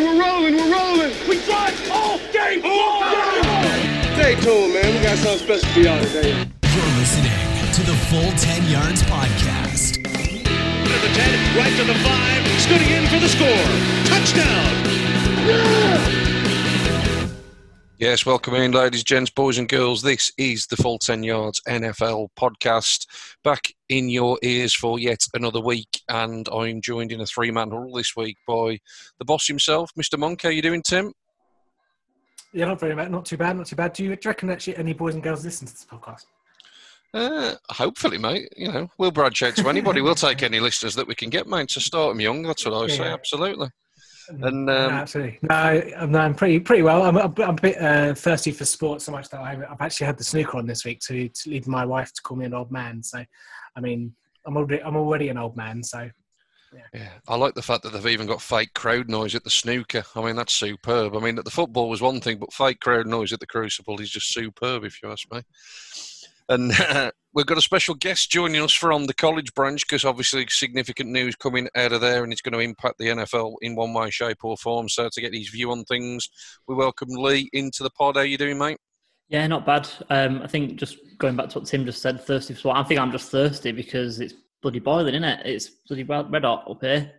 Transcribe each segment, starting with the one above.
Hey, we're rolling, we're rolling. We drive all game long. Stay tuned, man. We got something special for y'all today. You're listening to the Full 10 Yards Podcast. To the 10, right to the 5, scooting in for the score. Touchdown. Yes, welcome in, ladies, gents, boys, and girls. This is the Full 10 Yards NFL podcast. Back in your ears for yet another week, and I'm joined in a three man huddle this week by the boss himself, Mr. Monk. How you doing, Tim? Yeah, not very bad. Not too bad. Not too bad. Do you, do you reckon actually any boys and girls listen to this podcast? Uh, hopefully, mate. You know, we'll branch out to anybody. we'll take any listeners that we can get, mate. To start them young, that's what I say. Yeah. Absolutely. And um, no, absolutely. No, I'm, I'm pretty pretty well. I'm, I'm a bit uh, thirsty for sports so much that I've, I've actually had the snooker on this week to, to lead my wife to call me an old man. So, I mean, I'm already I'm already an old man. So, Yeah, I like the fact that they've even got fake crowd noise at the snooker. I mean, that's superb. I mean, the football was one thing, but fake crowd noise at the Crucible is just superb, if you ask me. And we've got a special guest joining us from the college branch because obviously significant news coming out of there and it's going to impact the NFL in one way, shape, or form. So, to get his view on things, we welcome Lee into the pod. How you doing, mate? Yeah, not bad. Um, I think just going back to what Tim just said, thirsty for. I think I'm just thirsty because it's bloody boiling, isn't it? It's bloody red hot up here.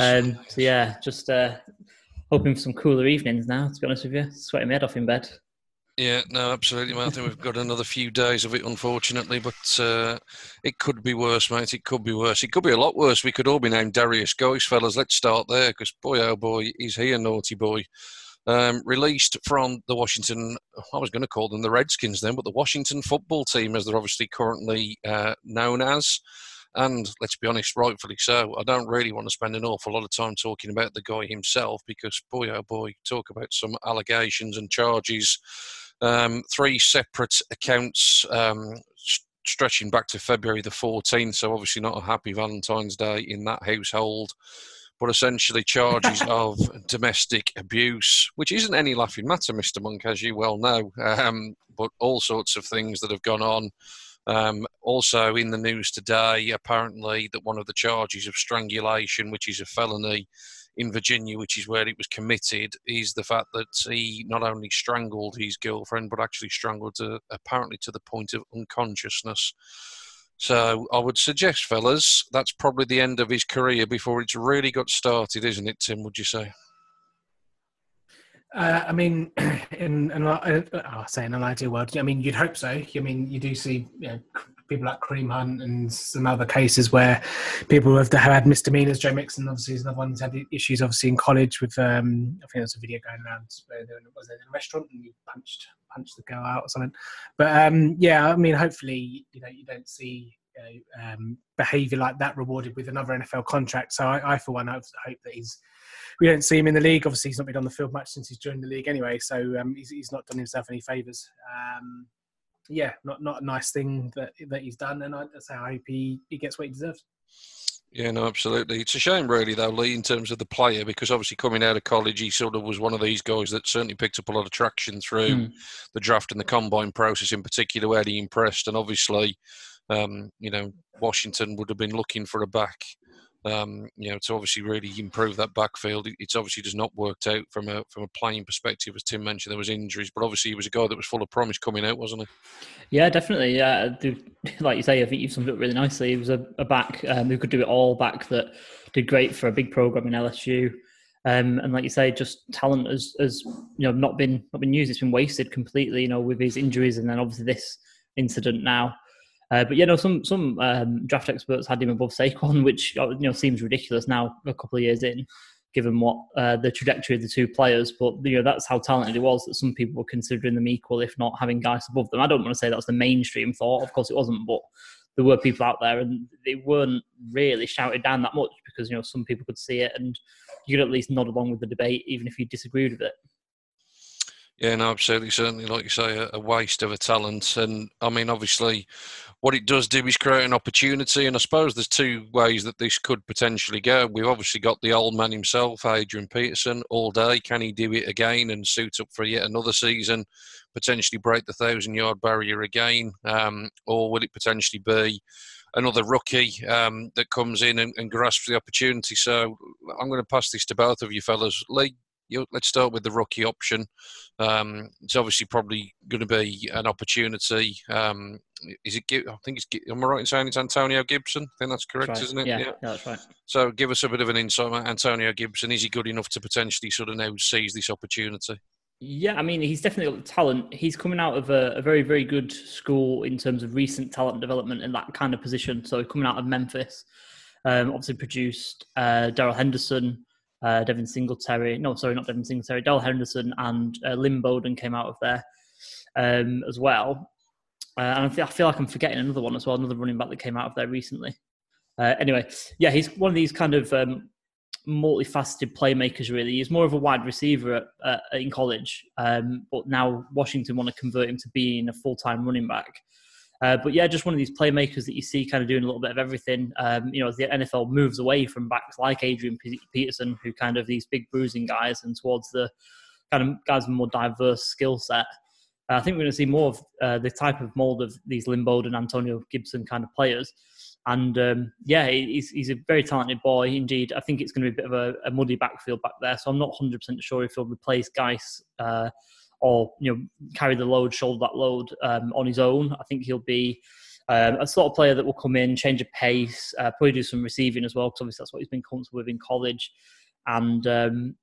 Um, so yeah, just uh, hoping for some cooler evenings now. To be honest with you, sweating my head off in bed. Yeah, no, absolutely, mate. I think we've got another few days of it, unfortunately, but uh, it could be worse, mate. It could be worse. It could be a lot worse. We could all be named Derrius Guice, fellas. Let's start there, because boy, oh boy, is he a naughty boy. Um, released from the Washington, I was going to call them the Redskins then, but the Washington football team, as they're obviously currently uh, known as. And let's be honest, rightfully so. I don't really want to spend an awful lot of time talking about the guy himself because, boy, oh boy, talk about some allegations and charges. Um, three separate accounts um, stretching back to February the 14th. So, obviously, not a happy Valentine's Day in that household. But essentially, charges of domestic abuse, which isn't any laughing matter, Mr. Monk, as you well know, um, but all sorts of things that have gone on. Um, also, in the news today, apparently that one of the charges of strangulation, which is a felony in Virginia, which is where it was committed, is the fact that he not only strangled his girlfriend, but actually strangled her apparently to the point of unconsciousness. So I would suggest, fellas, that's probably the end of his career before it's really got started, isn't it, Tim? Would you say? uh, I mean, in, in uh, oh, say in an ideal world, I mean, you'd hope so. I mean, you do see you know, people like Kareem Hunt and some other cases where people have had misdemeanors. Joe Mixon, obviously, is another one who's had issues, obviously, in college with. Um, I think there was a video going around where there was in a restaurant and you punched punched the girl out or something. But um, yeah, I mean, hopefully, you know, you don't see. You know, um, behaviour like that rewarded with another NFL contract. So I, I for one, hope, hope that he's we don't see him in the league. Obviously, he's not been on the field much since he's joined the league anyway, so um, he's, he's not done himself any favours. Um, yeah, not not a nice thing that that he's done, and I, how I hope he, he gets what he deserves. Yeah, no, absolutely. It's a shame, really, though, Lee, in terms of the player, because obviously coming out of college, he sort of was one of these guys that certainly picked up a lot of traction through Mm. the draft and the combine process in particular, where he impressed. And obviously, um, you know, Washington would have been looking for a back, um, you know, to obviously really improve that backfield. It's obviously just not worked out from a from a playing perspective, as Tim mentioned. There was injuries, but obviously he was a guy that was full of promise coming out, wasn't he? Yeah, definitely. Yeah, like you say, I think you've summed it up really nicely. He was a, a back um, who could do it all. Back that did great for a big program in LSU, um, and like you say, just talent has, has you know not been not been used. It's been wasted completely. You know, with his injuries and then obviously this incident now. Uh, but you know, some some um, draft experts had him above Saquon, which you know seems ridiculous now, a couple of years in, given what uh, the trajectory of the two players. But you know, that's how talented he was. That some people were considering them equal, if not having guys above them. I don't want to say that was the mainstream thought. Of course, it wasn't, but there were people out there, and they weren't really shouted down that much because you know some people could see it, and you could at least nod along with the debate, even if you disagreed with it. Yeah, no, absolutely. Certainly, like you say, a, a waste of a talent. And I mean, obviously, what it does do is create an opportunity. And I suppose there's two ways that this could potentially go. We've obviously got the old man himself, Adrian Peterson, all day. Can he do it again and suit up for yet another season? Potentially break the thousand yard barrier again? Um, or will it potentially be another rookie um, that comes in and, and, grasps the opportunity. So I'm going to pass this to both of you fellas. Lee, let's start with the rookie option. Um, it's obviously probably going to be an opportunity. Um, is it? I think it's. Am I right in saying it's Antonio Gibson? I think that's correct, that's right. isn't it? Yeah, yeah, that's right. So give us a bit of an insight on Antonio Gibson. Is he good enough to potentially sort of now seize this opportunity? Yeah, I mean, he's definitely got the talent. He's coming out of a, a, very, very good school in terms of recent talent development in that kind of position. So coming out of Memphis, um, obviously produced uh, Darrell Henderson, uh, Devin Singletary. No, sorry, not Devin Singletary. Darrell Henderson and uh, Lynn Bowden came out of there um, as well. Uh, and I feel, I feel, like I'm forgetting another one as well, another running back that came out of there recently. Uh, anyway, yeah, he's one of these kind of um, multifaceted playmakers. Really, he's more of a wide receiver at, in college, um, but now Washington want to convert him to being a full time running back. Uh, but yeah, just one of these playmakers that you see kind of doing a little bit of everything. Um, you know, as the NFL moves away from backs like Adrian Peterson, who kind of these big bruising guys, and towards the kind of guys with more diverse skill set. Uh, I think we're going to see more of uh, the type of mold of these Bowden and Antonio Gibson kind of players. And um, yeah, he's, he's a very talented boy indeed. I think it's going to be a bit of a, a muddy backfield back there. So I'm not 100% sure if he'll replace Guice uh, or you know carry the load, shoulder that load um, on his own. I think he'll be um, a sort of player that will come in, change a pace, uh, probably do some receiving as well, because obviously that's what he's been comfortable with in college. And um,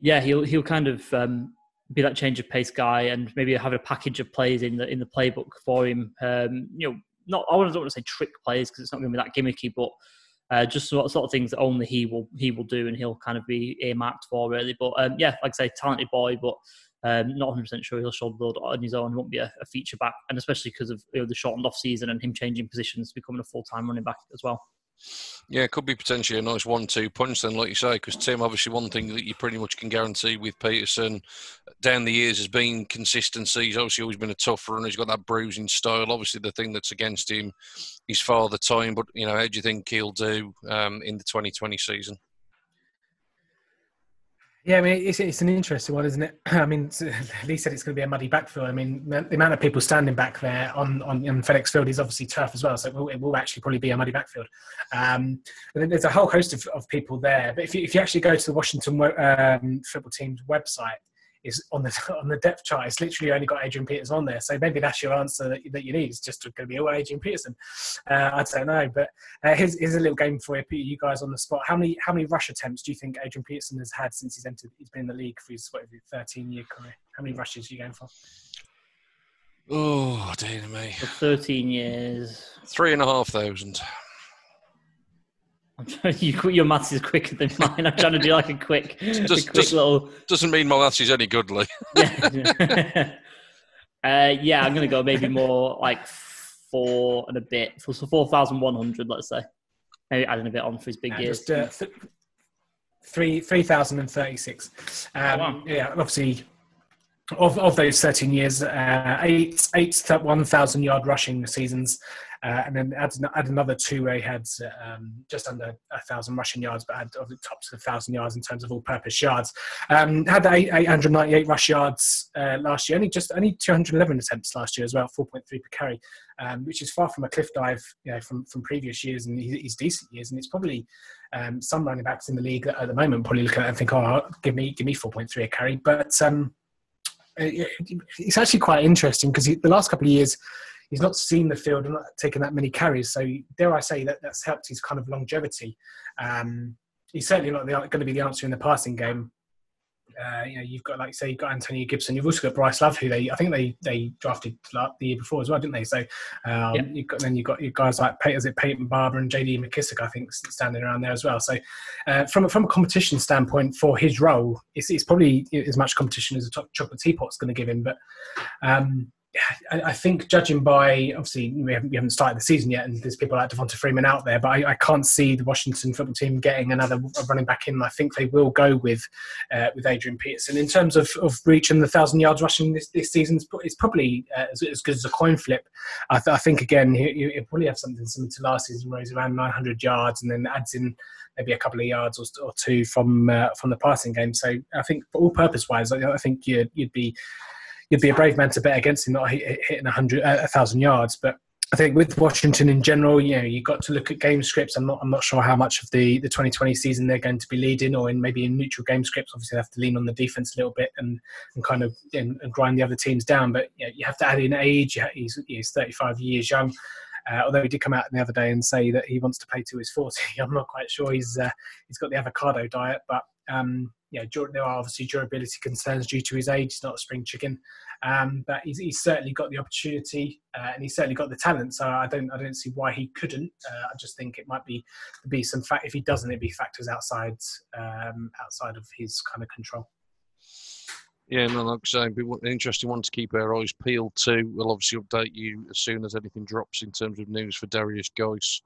yeah, he'll he'll kind of um, be that change of pace guy, and maybe have a package of plays in the in the playbook for him. Um, you know, not I don't want to say trick plays because it's not going to be that gimmicky, but uh, just sort of, sort of things that only he will he will do, and he'll kind of be earmarked for really. But um, yeah, like I say, talented boy, but um, not 100% sure he'll shoulder load on his own. He won't be a, a feature back, and especially because of you know, the shortened off season and him changing positions, becoming a full time running back as well. Yeah, it could be potentially a nice one-two punch then, like you say, because Tim, obviously, one thing that you pretty much can guarantee with Peterson down the years has been consistency. He's obviously always been a tough runner. He's got that bruising style. Obviously, the thing that's against him is father time. But you know, how do you think he'll do um, in the 2020 season? Yeah, I mean, it's, it's an interesting one, isn't it? I mean, Lee said it's going to be a muddy backfield. I mean, the, amount of people standing back there on, on, on FedEx Field is obviously tough as well, so it will, it will actually probably be a muddy backfield. Um, and there's a whole host of, of people there. But if you, if you actually go to the Washington um, football team's website, is on the on the depth chart. It's literally only got Adrian Peterson on there. So maybe that's your answer that, that you need. It's just going to be all Adrian Peterson. Uh, I don't know, but uh, here's, here's a little game for you, Peter. you guys on the spot. How many how many rush attempts do you think Adrian Peterson has had since he's entered? He's been in the league for his what, 13 year career. How many rushes are you going for? Oh, dear me. For 13 years. Three and a half thousand. I'm trying, you, your maths is quicker than mine. I'm trying to do like a quick, just, a quick just, little. Doesn't mean my maths is any good, Lee. yeah. uh, yeah, I'm going to go maybe more like four and a bit. So, so 4,100, let's say. Maybe adding a bit on for his big years. Just, uh, th- three, 3,036. Um, oh, wow. Yeah, obviously, of, of those 13 years, uh, eight, eight 1,000 yard rushing seasons, uh, and then add, add another two where he had um, just under a thousand rushing yards, but had of the top to thousand yards in terms of all-purpose yards. Um, had 898 rush yards uh, last year, only just only 211 attempts last year as well, 4.3 per carry, um, which is far from a cliff dive you know, from from previous years and his decent years. And it's probably um, some running backs in the league at the moment probably look at it and think, oh, give me give me 4.3 a carry, but um, it's actually quite interesting because the last couple of years he's not seen the field and not taken that many carries. So dare I say that that's helped his kind of longevity. Um, he's certainly not going to be the answer in the passing game. Uh, you know, you've got like say, you've got Antonio Gibson. You've also got Bryce Love, who they I think they they drafted the year before as well, didn't they? So um, yep. you've got then you've got your guys like is it Peyton Barber and JD McKissick, I think, standing around there as well. So uh, from from a competition standpoint for his role, it's, it's probably as much competition as a top chocolate teapot's going to give him. But um, I think judging by obviously we haven't, we haven't, started the season yet, and there's people like Devonta Freeman out there, but I, I, can't see the Washington football team getting another running back in. I think they will go with uh, with Adrian Peterson in terms of, of reaching the thousand yards rushing this, this season. It's probably uh, as, as, good as a coin flip. I, th- I think again he, will probably have something similar to last season, where he's around 900 yards and then adds in maybe a couple of yards or, or two from uh, from the passing game. So I think all purpose wise, I, I think you'd, you'd be you'd be a brave man to bet against him not hitting a hundred, a thousand yards. But I think with Washington in general, you know, you got to look at game scripts. I'm not, I'm not sure how much of the, the 2020 season they're going to be leading, or in maybe in neutral game scripts. Obviously, they have to lean on the defense a little bit and, and kind of and, and grind the other teams down. But you, know, you have to add in age. He's, he's 35 years young. Uh, although he did come out the other day and say that he wants to play to his 40, I'm not quite sure he's uh, he's got the avocado diet. But um, yeah, there are obviously durability concerns due to his age. He's not a spring chicken, um, but he's, he's, certainly got the opportunity uh, and he's certainly got the talent. So I don't I don't see why he couldn't. Uh, I just think it might be be some fact if he doesn't, it'd be factors outside um, outside of his kind of control. Yeah, no, like I say, be an interesting one to keep our eyes peeled to. We'll obviously update you as soon as anything drops in terms of news for Derrius Guice.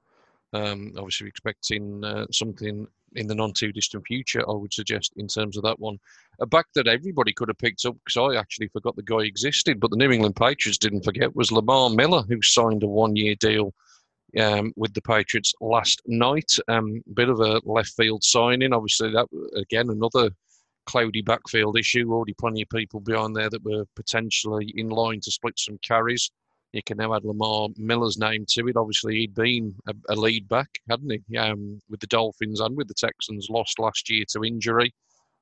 Um, obviously, expecting uh, something in the non too distant future, I would suggest, in terms of that one. A back that everybody could have picked up because I actually forgot the guy existed, but the New England Patriots didn't forget was Lamar Miller, who signed a one year deal um, with the Patriots last night. Um, bit of a left field signing. Obviously, that again another cloudy backfield issue. Already plenty of people behind there that were potentially in line to split some carries you can now add Lamar Miller's name to it. Obviously, he'd been a, a lead back, hadn't he, um, with the Dolphins and with the Texans. Lost last year to injury,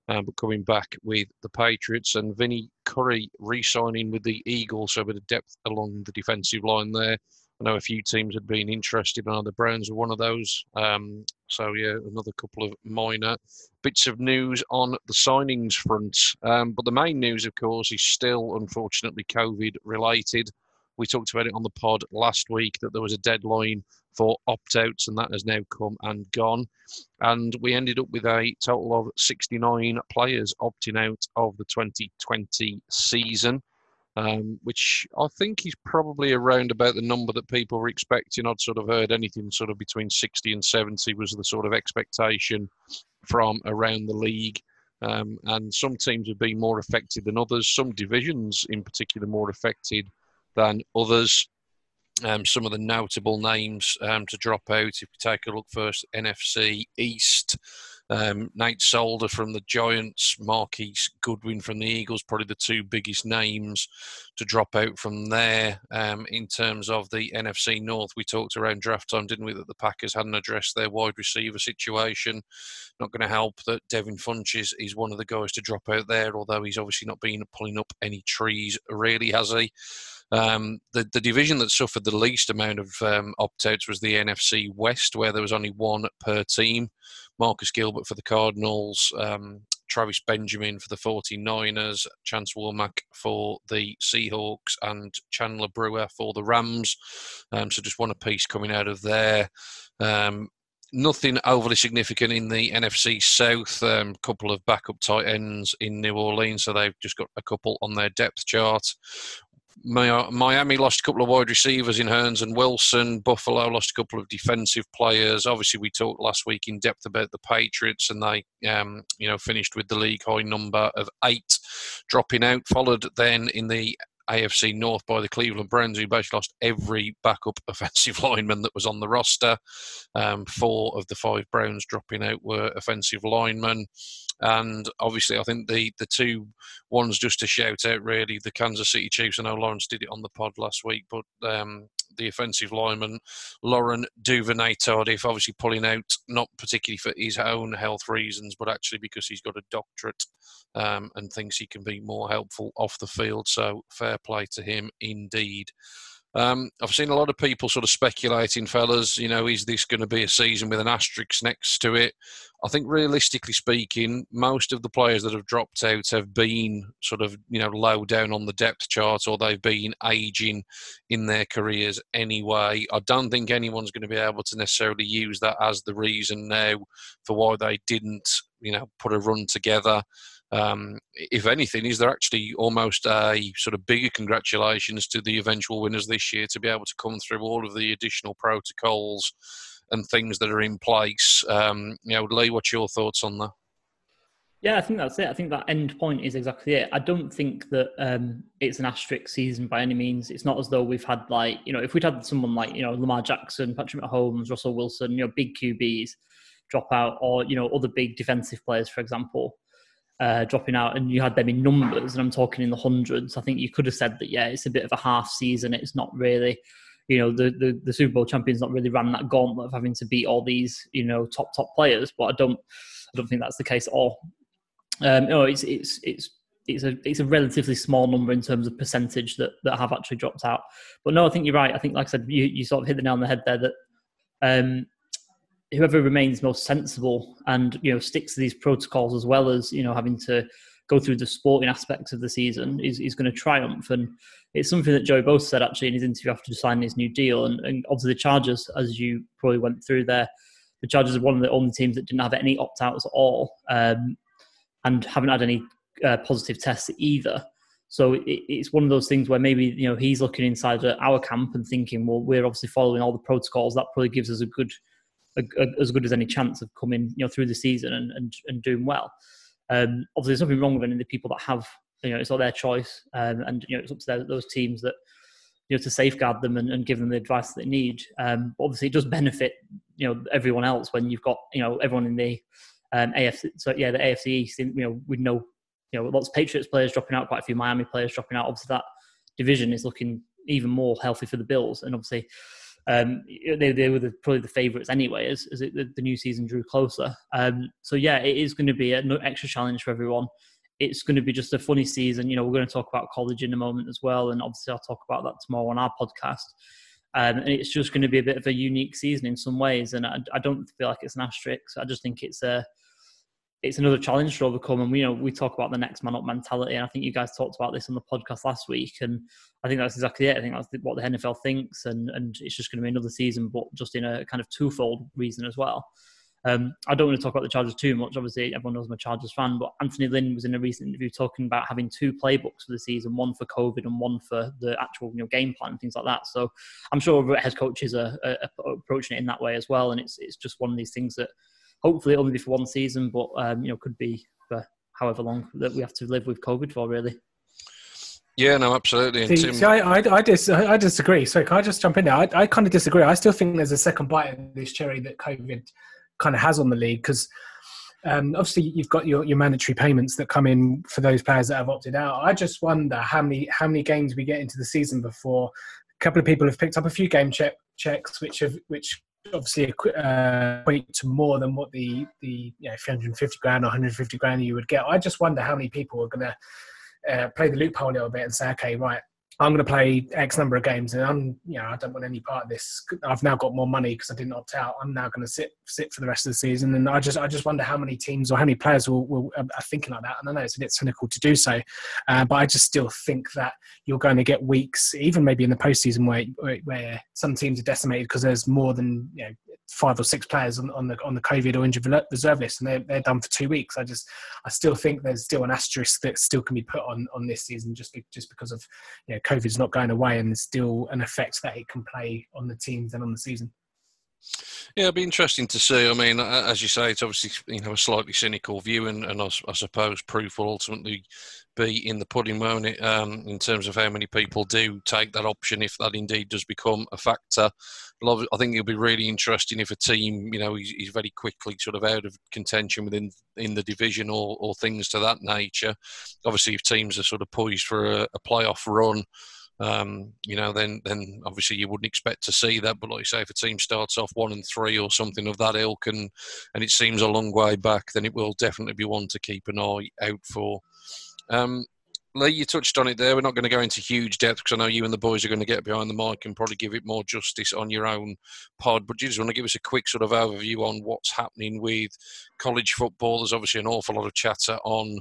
um, but coming back with the Patriots and Vinny Curry re-signing with the Eagles, so a bit of depth along the defensive line there. I know a few teams had been interested, and the Browns were one of those. Um, so yeah, another couple of minor bits of news on the signings front. Um, but the main news, of course, is still unfortunately COVID related. We talked about it on the pod last week that there was a deadline for opt outs, and that has now come and gone. And we ended up with a total of 69 players opting out of the 2020 season. Um, which I think is probably around about the number that people were expecting. I'd sort of heard anything sort of between 60 and 70 was the sort of expectation from around the league. Um, and some teams have been more affected than others. Some divisions, in particular, more affected than others. Um, some of the notable names um, to drop out, if you take a look first, NFC East, um, Nate Solder from the Giants, Marquise Goodwin from the Eagles, probably the two biggest names to drop out from there. Um, in terms of the NFC North, we talked around draft time, didn't we, that the Packers hadn't addressed their wide receiver situation. Not going to help that Devin Funchess is one of the guys to drop out there, although he's obviously not been pulling up any trees, really, has he? Um, the, the division that suffered the least amount of um, opt outs was the NFC West, where there was only one per team. Marcus Gilbert for the Cardinals, um, Travis Benjamin for the 49ers, Chance Warmack for the Seahawks, and Chandler Brewer for the Rams. Um, so just one apiece coming out of there. Um, nothing overly significant in the NFC South. A um, couple of backup tight ends in New Orleans, so they've just got a couple on their depth chart. Miami lost a couple of wide receivers in Hurns and Wilson. Buffalo lost a couple of defensive players. Obviously, we talked last week in depth about the Patriots, and they, um, you know, finished with the league high number of eight dropping out. Followed then in the AFC North by the Cleveland Browns, who basically lost every backup offensive lineman that was on the roster. Um, four of the five Browns dropping out were offensive linemen. And obviously, I think the, the two ones just to shout out really the Kansas City Chiefs. I know Lawrence did it on the pod last week, but um, the offensive lineman Lauren Duvernay Tardif, obviously pulling out not particularly for his own health reasons, but actually because he's got a doctorate um, and thinks he can be more helpful off the field. So fair play to him indeed. Um, I've seen a lot of people sort of speculating, fellas, you know, is this going to be a season with an asterisk next to it? I think realistically speaking, most of the players that have dropped out have been sort of, you know, low down on the depth chart or they've been aging in their careers anyway. I don't think anyone's going to be able to necessarily use that as the reason now for why they didn't, you know, put a run together. Um, if anything, is there actually almost a sort of bigger congratulations to the eventual winners this year to be able to come through all of the additional protocols and things that are in place? Um, you know, Lee, what's your thoughts on that? Yeah, I think that's it. I think that end point is exactly it. I don't think that um, it's an asterisk season by any means. It's not as though we've had like you know if we'd had someone like you know Lamar Jackson, Patrick Mahomes, Russell Wilson, you know big QBs drop out, or you know other big defensive players, for example uh, dropping out and you had them in numbers, and I'm talking in the hundreds, I think you could have said that, yeah, it's a bit of a half season. It's not really, you know the, the the Super Bowl champions not really ran that gauntlet of having to beat all these you know top top players. But I don't I don't think that's the case at all. Um, no, it's it's it's it's a it's a relatively small number in terms of percentage that that have actually dropped out. But no, I think you're right. I think, like I said, you, you sort of hit the nail on the head there. That um, whoever remains most sensible and you know sticks to these protocols as well as you know having to go through the sporting aspects of the season is, is going to triumph. And it's something that Joey Bosa said actually in his interview after signing his new deal. And, and obviously the Chargers, as you probably went through there, the Chargers are one of the only teams that didn't have any opt outs at all um, and haven't had any uh, positive tests either. So it, it's one of those things where maybe you know he's looking inside our camp and thinking, well, we're obviously following all the protocols. That probably gives us a good, a, a, as good as any chance of coming you know through the season and and, and doing well. Um, obviously, there's nothing wrong with any of the people that have you know it's not their choice, um, and you know it's up to their, those teams that you know to safeguard them and, and give them the advice that they need. Um, obviously, it does benefit you know everyone else when you've got you know everyone in the um, AFC. So yeah, the AFC East. You know, we know you know lots of Patriots players dropping out, quite a few Miami players dropping out. Obviously, that division is looking even more healthy for the Bills, and obviously. Um, they, they were the, probably the favourites anyway as, as it, the, the, new season drew closer. Um, so yeah, it is going to be an extra challenge for everyone. It's going to be just a funny season. You know, we're going to talk about college in a moment as well, and obviously I'll talk about that tomorrow on our podcast. Um, and it's just going to be a bit of a unique season in some ways, and I, I don't feel like it's an asterisk. I just think it's a it's another challenge to overcome. And we you know we talk about the next man up mentality, and I think you guys talked about this on the podcast last week, and I think that's exactly it. I think that's what the NFL thinks, and and it's just going to be another season, but just in a kind of twofold reason as well. Um, I don't want to talk about the Chargers too much. Obviously, everyone knows I'm a Chargers fan, but Anthony Lynn was in a recent interview talking about having two playbooks for the season, one for COVID and one for the actual you know game plan and things like that. So I'm sure head coaches are, are approaching it in that way as well, and it's it's just one of these things that hopefully only be for one season, but um, you know could be for however long that we have to live with COVID for, really. Yeah, no, absolutely. See, Tim... see I, I, I, dis, I disagree. So can I just jump in there? I, I kind of disagree. I still think there's a second bite in this cherry that COVID kind of has on the league because um, obviously you've got your, your mandatory payments that come in for those players that have opted out. I just wonder how many how many games we get into the season before a couple of people have picked up a few game check, checks which have which obviously uh, equate to more than what the the you know, 350 grand or 150 grand you would get. I just wonder how many people are going to uh, play the loophole a little bit and say, okay, right, I'm going to play X number of games, and I'm, you know, I don't want any part of this. I've now got more money because I didn't opt out. I'm now going to sit sit for the rest of the season, and I just I just wonder how many teams or how many players will, will are thinking like that. And I know it's a bit cynical to do so, uh, but I just still think that you're going to get weeks, even maybe in the postseason, where where some teams are decimated because there's more than you know five or six players on, on the on the COVID or injured reserve list, and they're, they're done for two weeks. I just I still think there's still an asterisk that still can be put on on this season just be, just because of you know COVID's not going away and there's still an effect that it can play on the teams and on the season. Yeah, it'd be interesting to see. I mean, as you say, it's obviously you know a slightly cynical view, and, and I, I suppose proof will ultimately be in the pudding, won't it? Um, in terms of how many people do take that option, if that indeed does become a factor. I think it'll be really interesting if a team, you know, is, very quickly sort of out of contention within in the division or, or things to that nature. Obviously, if teams are sort of poised for a, a playoff run um, you know, then then obviously you wouldn't expect to see that. But like you say, if a team starts off one and three or something of that ilk, and and it seems a long way back, then it will definitely be one to keep an eye out for. Um, Lee, you touched on it there. We're not going to go into huge depth because I know you and the boys are going to get behind the mic and probably give it more justice on your own pod. But you just want to give us a quick sort of overview on what's happening with college football. There's obviously an awful lot of chatter on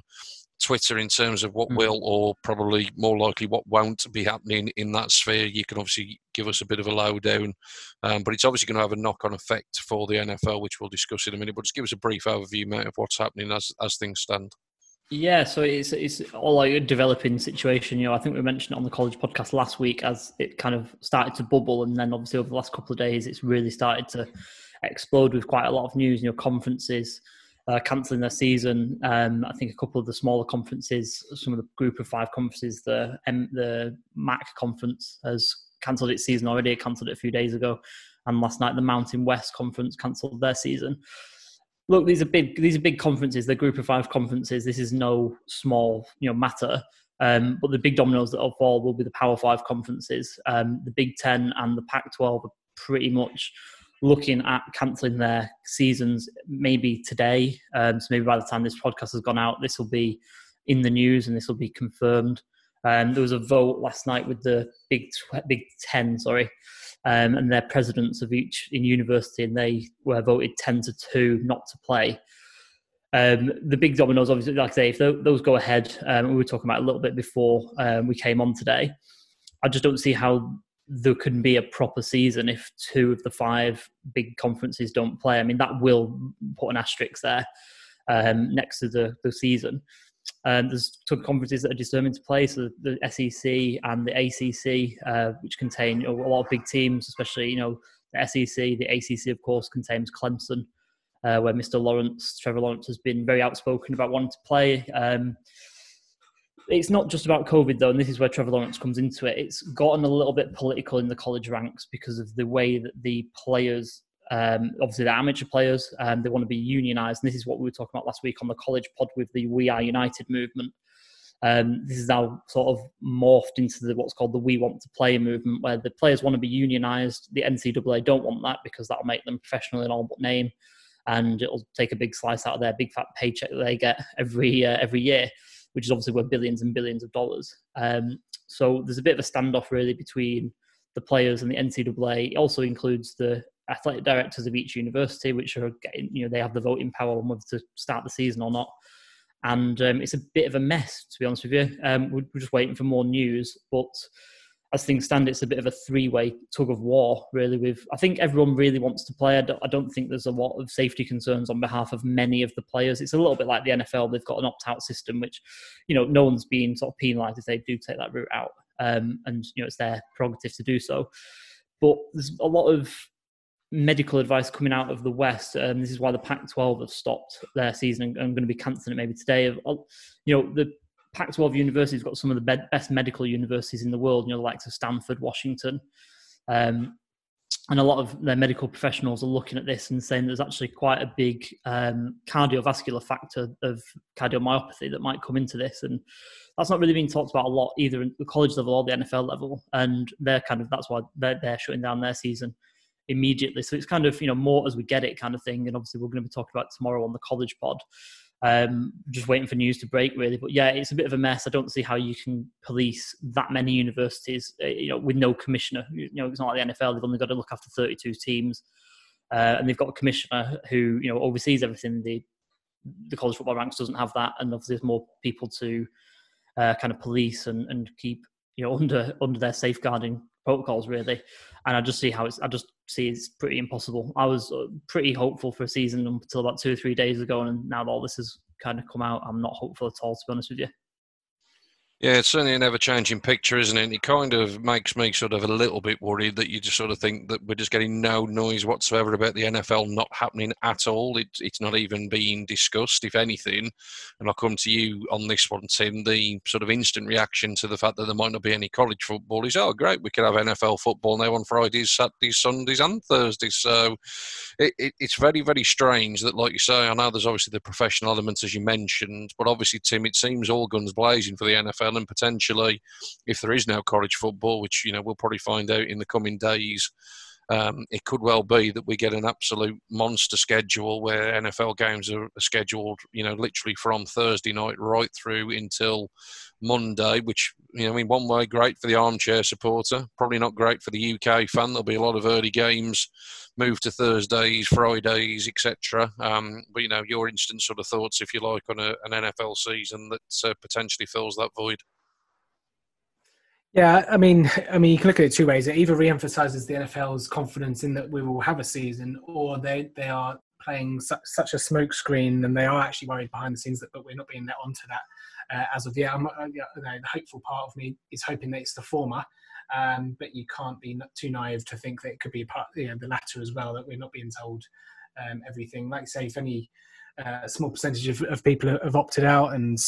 Twitter in terms of what mm. will or probably more likely what won't be happening in that sphere. You can obviously give us a bit of a lowdown, um, but it's obviously going to have a knock-on effect for the NFL, which we'll discuss in a minute. But just give us a brief overview, mate, of what's happening as as things stand. Yeah, so it's it's all like a developing situation. You know, I think we mentioned it on the college podcast last week as it kind of started to bubble, and then obviously over the last couple of days, it's really started to explode with quite a lot of news. You know, conferences uh, cancelling their season. Um, I think a couple of the smaller conferences, some of the group of five conferences, the M- the MAC conference has cancelled its season already. It cancelled it a few days ago, and last night the Mountain West conference cancelled their season. Look, these are big. These are big conferences. They're group of five conferences. This is no small, you know, matter. Um, but the big dominoes that will fall will be the Power Five conferences. Um, the Big Ten and the Pac 12 are pretty much looking at cancelling their seasons maybe today. Um, so maybe by the time this podcast has gone out, this will be in the news and this will be confirmed. Um, there was a vote last night with the Big Big Ten, sorry, um, and their presidents of each in university, and they were voted ten to two not to play. Um, the big dominoes, obviously, like I say, if those go ahead, um, we were talking about a little bit before um, we came on today. I just don't see how there can be a proper season if two of the five big conferences don't play. I mean, that will put an asterisk there um, next to the, the season. Um, there's two conferences that are determined to play, so the SEC and the ACC, uh, which contain a lot of big teams, especially you know the SEC, the ACC, of course, contains Clemson, uh, where Mr. Lawrence, Trevor Lawrence, has been very outspoken about wanting to play. Um, it's not just about COVID though, and this is where Trevor Lawrence comes into it. It's gotten a little bit political in the college ranks because of the way that the players, um, obviously the amateur players, um, they want to be unionised. And this is what we were talking about last week on the college pod with the We Are United movement. Um, this is now sort of morphed into the, what's called the We Want to Play movement, where the players want to be unionised. The NCAA don't want that because that'll make them professional in all but name, and it'll take a big slice out of their big fat paycheck that they get every uh, every year which is obviously worth billions and billions of dollars. Um, so there's a bit of a standoff really between the players and the NCAA. It also includes the athletic directors of each university, which are getting, you know, they have the voting power on whether to start the season or not. And um, it's a bit of a mess, to be honest with you. Um, we're just waiting for more news, but as things stand, it's a bit of a three-way tug of war, really. With I think everyone really wants to play. I don't, I don't, think there's a lot of safety concerns on behalf of many of the players. It's a little bit like the NFL; they've got an opt-out system, which you know no one's been sort of penalised if they do take that route out, um, and you know it's their prerogative to do so. But there's a lot of medical advice coming out of the West. Um, this is why the Pac-12 have stopped their season and, and going to be cancelling it maybe today. Of you know the Pac-12 universities got some of the best medical universities in the world. You know, the likes of Stanford, Washington, um, and a lot of their medical professionals are looking at this and saying there's actually quite a big um, cardiovascular factor of cardiomyopathy that might come into this, and that's not really being talked about a lot either at the college level or the NFL level. And they're kind of that's why they're, they're shutting down their season immediately. So it's kind of you know more as we get it kind of thing. And obviously we're going to be talking about tomorrow on the college pod. Um, just waiting for news to break, really. But yeah, it's a bit of a mess. I don't see how you can police that many universities, uh, you know, with no commissioner. You know, it's not like the NFL; they've only got to look after 32 teams, uh, and they've got a commissioner who you know oversees everything. The the college football ranks doesn't have that, and obviously there's more people to uh, kind of police and, and keep you know under under their safeguarding protocols really. And i just see how it's i just see it's pretty impossible. I was uh, pretty hopeful for a season until about two or three days ago and now that all this has kind of come out i'm not hopeful at all to be honest with you yeah, it's certainly an ever changing picture, isn't it? It kind of makes me sort of a little bit worried that you just sort of think that we're just getting no noise whatsoever about the NFL not happening at all. It, it's not even being discussed, if anything. And I'll come to you on this one, Tim. The sort of instant reaction to the fact that there might not be any college football is, oh, great, we could have NFL football now on Fridays, Saturdays, Sundays, and Thursdays. So it, it, it's very, very strange that, like you say, I know there's obviously the professional element, as you mentioned, but obviously, Tim, it seems all guns blazing for the NFL and potentially, if there is no college football, which you know we'll probably find out in the coming days, um, it could well be that we get an absolute monster schedule where NFL games are scheduled, you know, literally from Thursday night right through until Monday, which, you know, in one way, great for the armchair supporter, probably not great for the UK fan. There'll be a lot of early games moved to Thursdays, Fridays, etc. Um, but, you know, your instant sort of thoughts, if you like, on a, an NFL season that uh, potentially fills that void. Yeah, I mean, I mean, you can look at it two ways. It either re-emphasizes the NFL's confidence in that we will have a season, or they they are playing such, such a smokescreen, and they are actually worried behind the scenes that, but we're not being let onto that uh, as of yet. I'm, uh, you know, the hopeful part of me is hoping that it's the former, um, but you can't be too naive to think that it could be part, you know, the latter as well. That we're not being told um, everything. Like I say, if any uh, small percentage of, of people have opted out and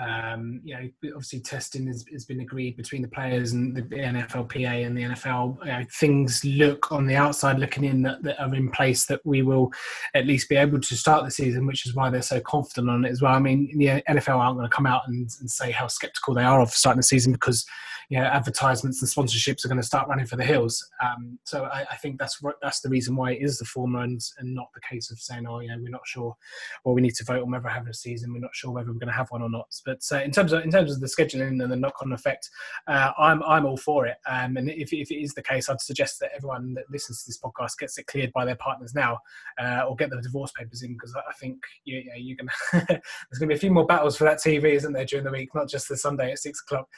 um, you know, obviously testing has, has, been agreed between the players and the NFLPA and the NFL. You know, things look on the outside looking in that, that, are in place that we will at least be able to start the season, which is why they're so confident on it as well. I mean, the NFL aren't going to come out and, and say how skeptical they are of starting the season because you know, advertisements and sponsorships are going to start running for the hills. Um, so I, I, think that's that's the reason why it is the former and, and not the case of saying, oh, you know, we're not sure, or we need to vote on whether we have a season. We're not sure whether we're going to have one or not. But uh, in terms of in terms of the scheduling and the knock-on effect, uh, I'm I'm all for it. Um, and if, if it is the case, I'd suggest that everyone that listens to this podcast gets it cleared by their partners now, uh, or get the divorce papers in because I think you, know, you're gonna there's going to be a few more battles for that TV, isn't there, during the week, not just the Sunday at six o'clock.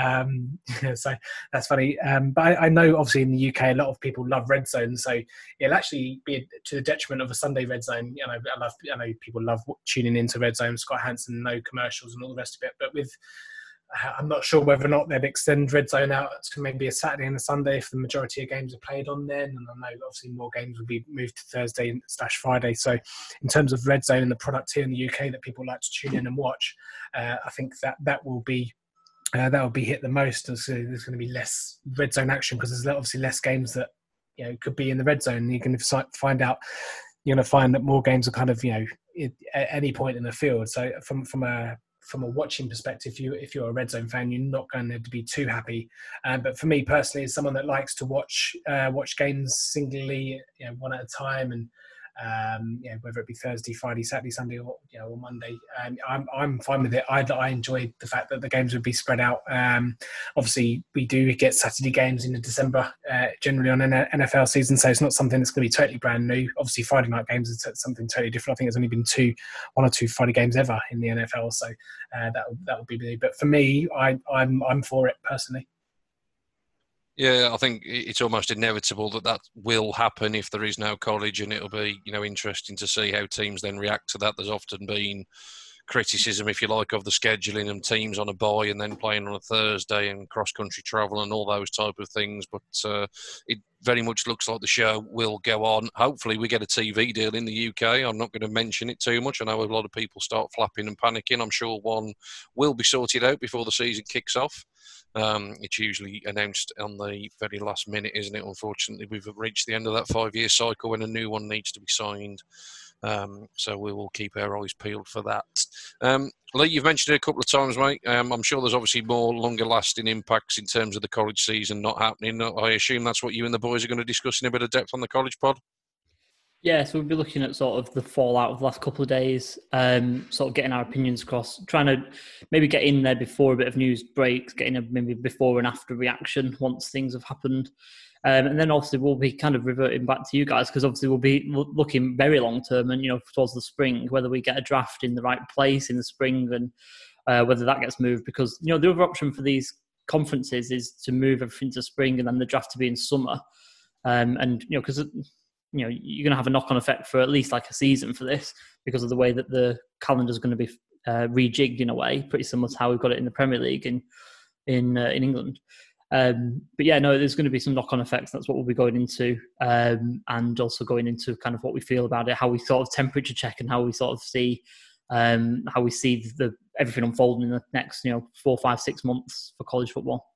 Um, so that's funny. Um, but I, I, know, obviously, in the UK, a lot of people love red zone, so it'll actually be to the detriment of a Sunday red zone. You know, I love, I know people love tuning into red zone. Scott Hanson, no commercials and all the rest of it. But with uh, I'm not sure whether or not they'd extend Red Zone out to maybe a Saturday and a Sunday if the majority of games are played on then. And I know obviously more games will be moved to Thursday slash Friday. So in terms of Red Zone and the product here in the UK that people like to tune in and watch, uh, I think that that will be uh, that will be hit the most. So there's going to be less red zone action because there's obviously less games that you know could be in the red zone. You can find out you're going to find that more games are kind of you know at any point in the field. So from from a from a watching perspective, if you if you're a red zone fan, you're not going to be too happy. Uh, but for me personally, as someone that likes to watch uh, watch games singly, you know, one at a time, and um, you know, whether it be Thursday, Friday, Saturday, Sunday, or you know, or Monday. Um, I'm I'm fine with it. I I enjoy the fact that the games would be spread out. Um, obviously, we do get Saturday games in December uh, generally on an NFL season, so it's not something that's going to be totally brand new. Obviously, Friday night games is something totally different. I think there's only been two, one or two Friday games ever in the NFL, so uh, that that would be new. But for me, I I'm I'm for it personally. Yeah, I think it's almost inevitable that that will happen if there is no college, and it'll be you know interesting to see how teams then react to that. There's often been criticism, if you like, of the scheduling and teams on a bye and then playing on a Thursday and cross country travel and all those type of things. But uh, it very much looks like the show will go on. Hopefully, we get a TV deal in the UK. I'm not going to mention it too much. I know a lot of people start flapping and panicking. I'm sure one will be sorted out before the season kicks off. Um, it's usually announced on the very last minute, isn't it? Unfortunately, we've reached the end of that five year cycle when a new one needs to be signed. Um, so we will keep our eyes peeled for that. Um, Lee, you've mentioned it a couple of times, mate. Um, I'm sure there's obviously more longer lasting impacts in terms of the college season not happening. I assume that's what you and the boys are going to discuss in a bit of depth on the college pod. Yeah, so we'll be looking at sort of the fallout of the last couple of days, um, sort of getting our opinions across, trying to maybe get in there before a bit of news breaks, getting a maybe before and after reaction once things have happened. Um, and then obviously we'll be kind of reverting back to you guys because obviously we'll be looking very long term and you know towards the spring whether we get a draft in the right place in the spring and uh, whether that gets moved because you know the other option for these conferences is to move everything to spring and then the draft to be in summer um, and you know because you know you're going to have a knock-on effect for at least like a season for this because of the way that the calendar is going to be uh, rejigged in a way, pretty similar to how we've got it in the Premier League in in uh, in England. Um, but yeah, no, there's going to be some knock-on effects. That's what we'll be going into, um, and also going into kind of what we feel about it, how we sort of temperature check, and how we sort of see um, how we see the everything unfolding in the next, you know, four, five, six months for college football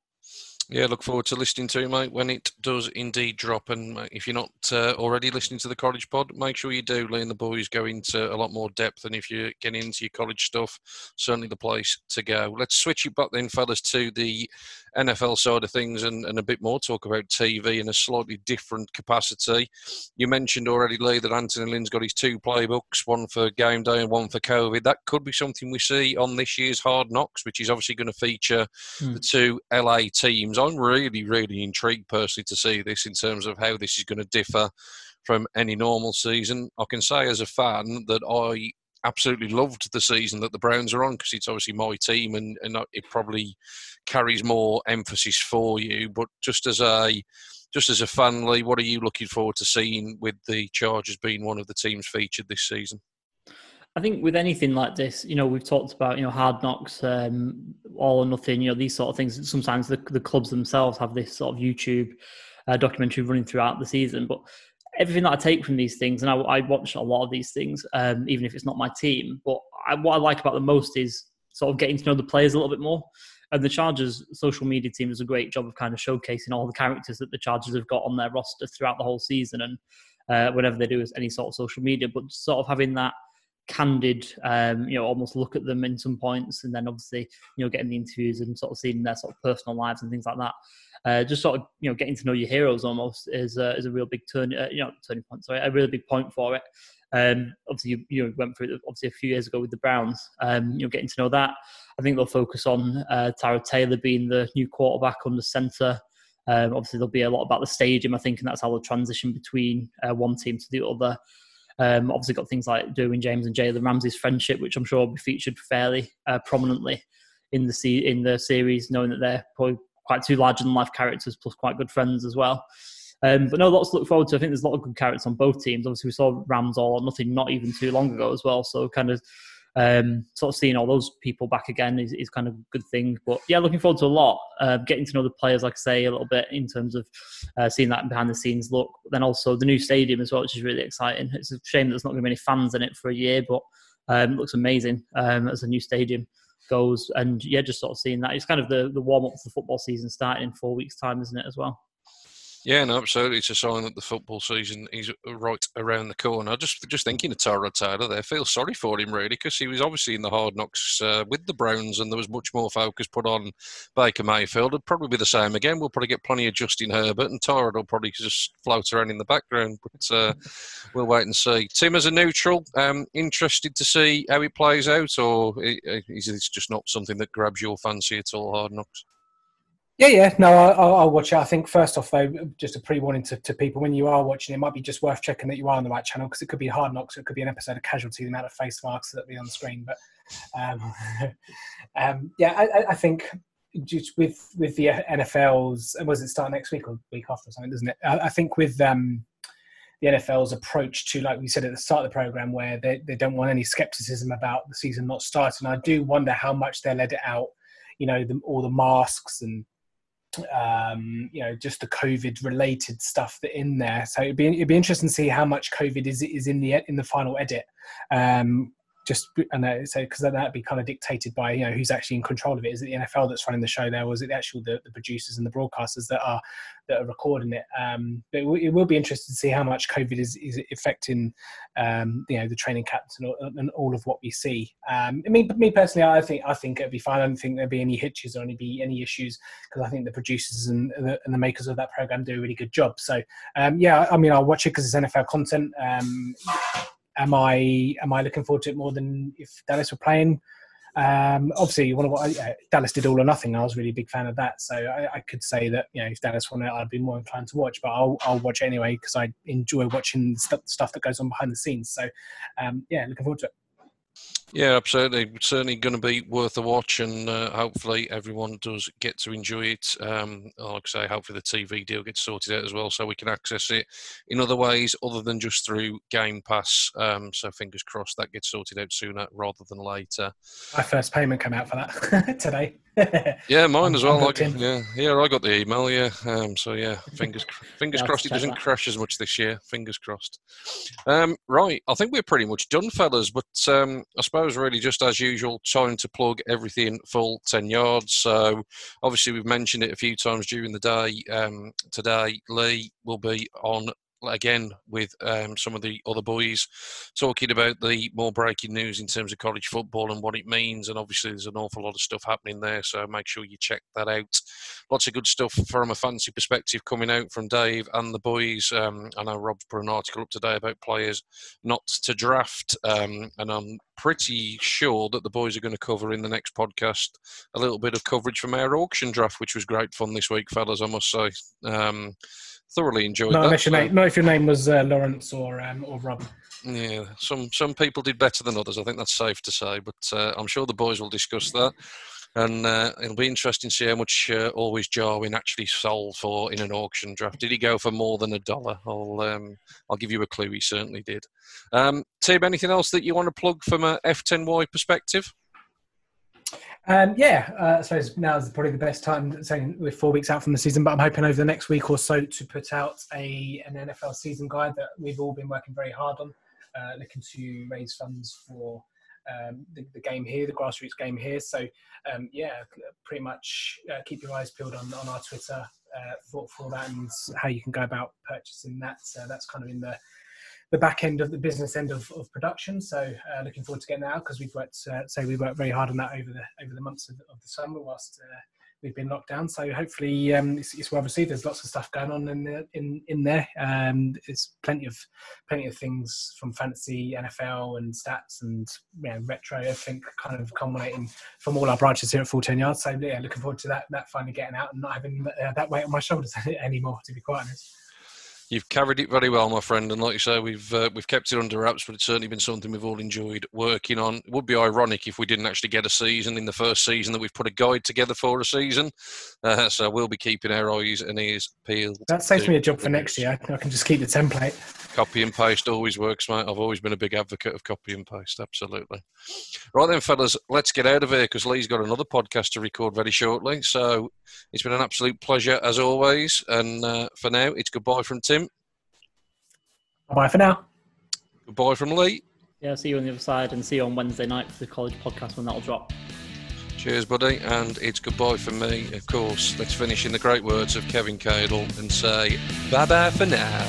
yeah, look forward to listening to you, mate, when it does indeed drop. And if you're not uh, already listening to the college pod, make sure you do. Lee and the boys go into a lot more depth. And if you're getting into your college stuff, certainly the place to go. Let's switch it back then, fellas, to the NFL side of things and, and a bit more talk about TV in a slightly different capacity. You mentioned already, Lee, that Anthony Lynn's got his two playbooks, one for game day and one for COVID. That could be something we see on this year's Hard Knocks, which is obviously going to feature mm. the two LA teams. I'm really, really intrigued personally to see this in terms of how this is going to differ from any normal season. I can say as a fan that I absolutely loved the season that the Browns are on because it's obviously my team and, and it probably carries more emphasis for you. But just as a just as a Lee, what are you looking forward to seeing with the Chargers being one of the teams featured this season? I think with anything like this, you know, we've talked about, you know, hard knocks, um, all or nothing, you know, these sort of things. Sometimes the, the clubs themselves have this sort of YouTube uh, documentary running throughout the season. But everything that I take from these things, and I, I watch a lot of these things, um, even if it's not my team. But I, what I like about the most is sort of getting to know the players a little bit more. And the Chargers social media team does a great job of kind of showcasing all the characters that the Chargers have got on their roster throughout the whole season and uh, whenever they do any sort of social media, but sort of having that candid, um, you know, almost look at them in some points, and then obviously, you know, getting the interviews and sort of seeing their sort of personal lives and things like that. Uh, just sort of, you know, getting to know your heroes almost is uh, is a real big turn, uh, you know, turning point. Sorry, a really big point for it. Um, obviously, you, you know, went through it obviously a few years ago with the Browns. Um, you know, getting to know that. I think they'll focus on uh, Tyrod Taylor being the new quarterback under centre. Um, obviously, there'll be a lot about the stadium. I think, and that's how they'll transition between uh, one team to the other. Um, obviously, got things like Derwin James and Jalen Ramsey's friendship, which I'm sure will be featured fairly uh, prominently in the se- in the series, knowing that they're probably quite two larger than life characters, plus quite good friends as well. Um, but no, lots to look forward to. I think there's a lot of good characters on both teams. Obviously, we saw Rams all or nothing not even too long ago as well. So kind of um, sort of seeing all those people back again is, is kind of a good thing. But yeah, looking forward to a lot. Uh, getting to know the players, like I say, a little bit in terms of uh, seeing that behind the scenes look. But then also the new stadium as well, which is really exciting. It's a shame that there's not going to be any fans in it for a year, but um, it looks amazing um, as a new stadium goes. And yeah, just sort of seeing that. It's kind of the, the warm up for the football season starting in four weeks' time, isn't it, as well? Yeah, no, absolutely. It's a sign that the football season is right around the corner. Just just thinking of Tyrod Taylor there, feel sorry for him really because he was obviously in the hard knocks uh, with the Browns, and there was much more focus put on Baker Mayfield. It'll probably be the same again. We'll probably get plenty of Justin Herbert, and Tyrod will probably just float around in the background. But uh, we'll wait and see. Tim, as a neutral, um, interested to see how it plays out, or is this just not something that grabs your fancy at all? Hard knocks. Yeah, yeah. No, I'll, I'll, watch it. I think first off, though, just a pre-warning to, to, people when you are watching, it might be just worth checking that you are on the right channel because it could be hard knocks, it could be an episode of Casualty, the amount of face marks that be on screen. But um, um, yeah, I, I, think just with with the NFL's, was it start next week or week after or something, doesn't it? I, I think with um, the NFL's approach to, like we said at the start of the program, where they, they don't want any skepticism about the season not starting. I do wonder how much they let it out. You know, the, all the masks and um, you know, just the COVID related stuff that in there. So it'd be it'd be interesting to see how much COVID is is in the in the final edit. Um, just and so because that'd be kind of dictated by you know who's actually in control of it. Is it the NFL that's running the show there, or is it the actual the, the producers and the broadcasters that are that are recording it? Um, but it, it will be interesting to see how much COVID is is affecting um, you know the training camps and, and all of what we see. Um, I mean, me personally, I think I think it'd be fine. I don't think there'd be any hitches or any be any issues because I think the producers and the, and the makers of that program do a really good job. So um, yeah, I mean, I'll watch it because it's NFL content. Um, am I am I looking forward to it more than if Dallas were playing? Um, obviously, you. Uh, Dallas did all or nothing. I was really a big fan of that, so I, I could say that you know if Dallas won it, I'd be more inclined to watch. But I'll, I'll watch anyway because I enjoy watching stuff, stuff that goes on behind the scenes. So um, yeah, looking forward to it. Yeah, absolutely. Certainly going to be worth a watch, and uh, hopefully everyone does get to enjoy it. Um, like I say, hopefully the TV deal gets sorted out as well, so we can access it in other ways other than just through Game Pass. Um, so fingers crossed that gets sorted out sooner rather than later. My first payment came out for that today. yeah, mine as well. Like, yeah, yeah, I got the email. Yeah, um, so yeah, fingers fingers crossed it doesn't that. crash as much this year. Fingers crossed. Um, right, I think we're pretty much done, fellas. But um, I suppose really just as usual, trying to plug everything full ten yards. So obviously we've mentioned it a few times during the day. Um, today, Lee will be on again with um, some of the other boys talking about the more breaking news in terms of college football and what it means. And obviously, there's an awful lot of stuff happening there, so make sure you check that out. Lots of good stuff from a fancy perspective coming out from Dave and the boys. Um, I know Rob's put an article up today about players not to draft, um, and I'm pretty sure that the boys are going to cover in the next podcast a little bit of coverage from our auction draft, which was great fun this week, fellas. I must say. Thoroughly enjoyed not that. If your name, not if your name was uh, Lawrence or um, or Rob. Yeah, some some people did better than others. I think that's safe to say, but uh, I'm sure the boys will discuss that. And uh, it'll be interesting to see how much uh, Always Jarwin actually sold for in an auction draft. Did he go for more than a dollar? I'll um, I'll give you a clue. He certainly did. Um, Tim, anything else that you want to plug from a F10Y perspective? Um, yeah, uh, I suppose now is probably the best time. Saying we're four weeks out from the season, but I'm hoping over the next week or so to put out a an NFL season guide that we've all been working very hard on, uh, looking to raise funds for um, the, the, game here, the grassroots game here. So um, yeah, pretty much uh, keep your eyes peeled on, on our Twitter uh, for, for that and how you can go about purchasing that. So that's kind of in the the back end of the business end of, of production. So uh, looking forward to getting that out because we've worked, uh, say we worked very hard on that over the over the months of, of the summer whilst uh, we've been locked down. So hopefully um, it's, it's, well received. There's lots of stuff going on in the, in in there. Um, it's plenty of plenty of things from fantasy, NFL, and stats, and you know, retro. I think kind of culminating from all our branches here at Full Ten Yards. So yeah, looking forward to that that finally getting out and not having uh, that weight on my shoulders anymore. To be quite honest. You've carried it very well, my friend, and like you say, we've uh, we've kept it under wraps, but it's certainly been something we've all enjoyed working on. It would be ironic if we didn't actually get a season in the first season that we've put a guide together for a season. Uh, so we'll be keeping our eyes and ears peeled. That saves me a job for next year. I can just keep the template. Copy and paste always works, mate. I've always been a big advocate of copy and paste. Absolutely. Right then, fellas, let's get out of here because Lee's got another podcast to record very shortly. So it's been an absolute pleasure as always. And uh, for now, it's goodbye from Tim. Bye for now. Goodbye from Lee. Yeah, see you on the other side and see you on Wednesday night for the college podcast when that'll drop. Cheers, buddy. And it's goodbye from me, of course. Let's finish in the great words of Kevin Cadle and say bye bye for now.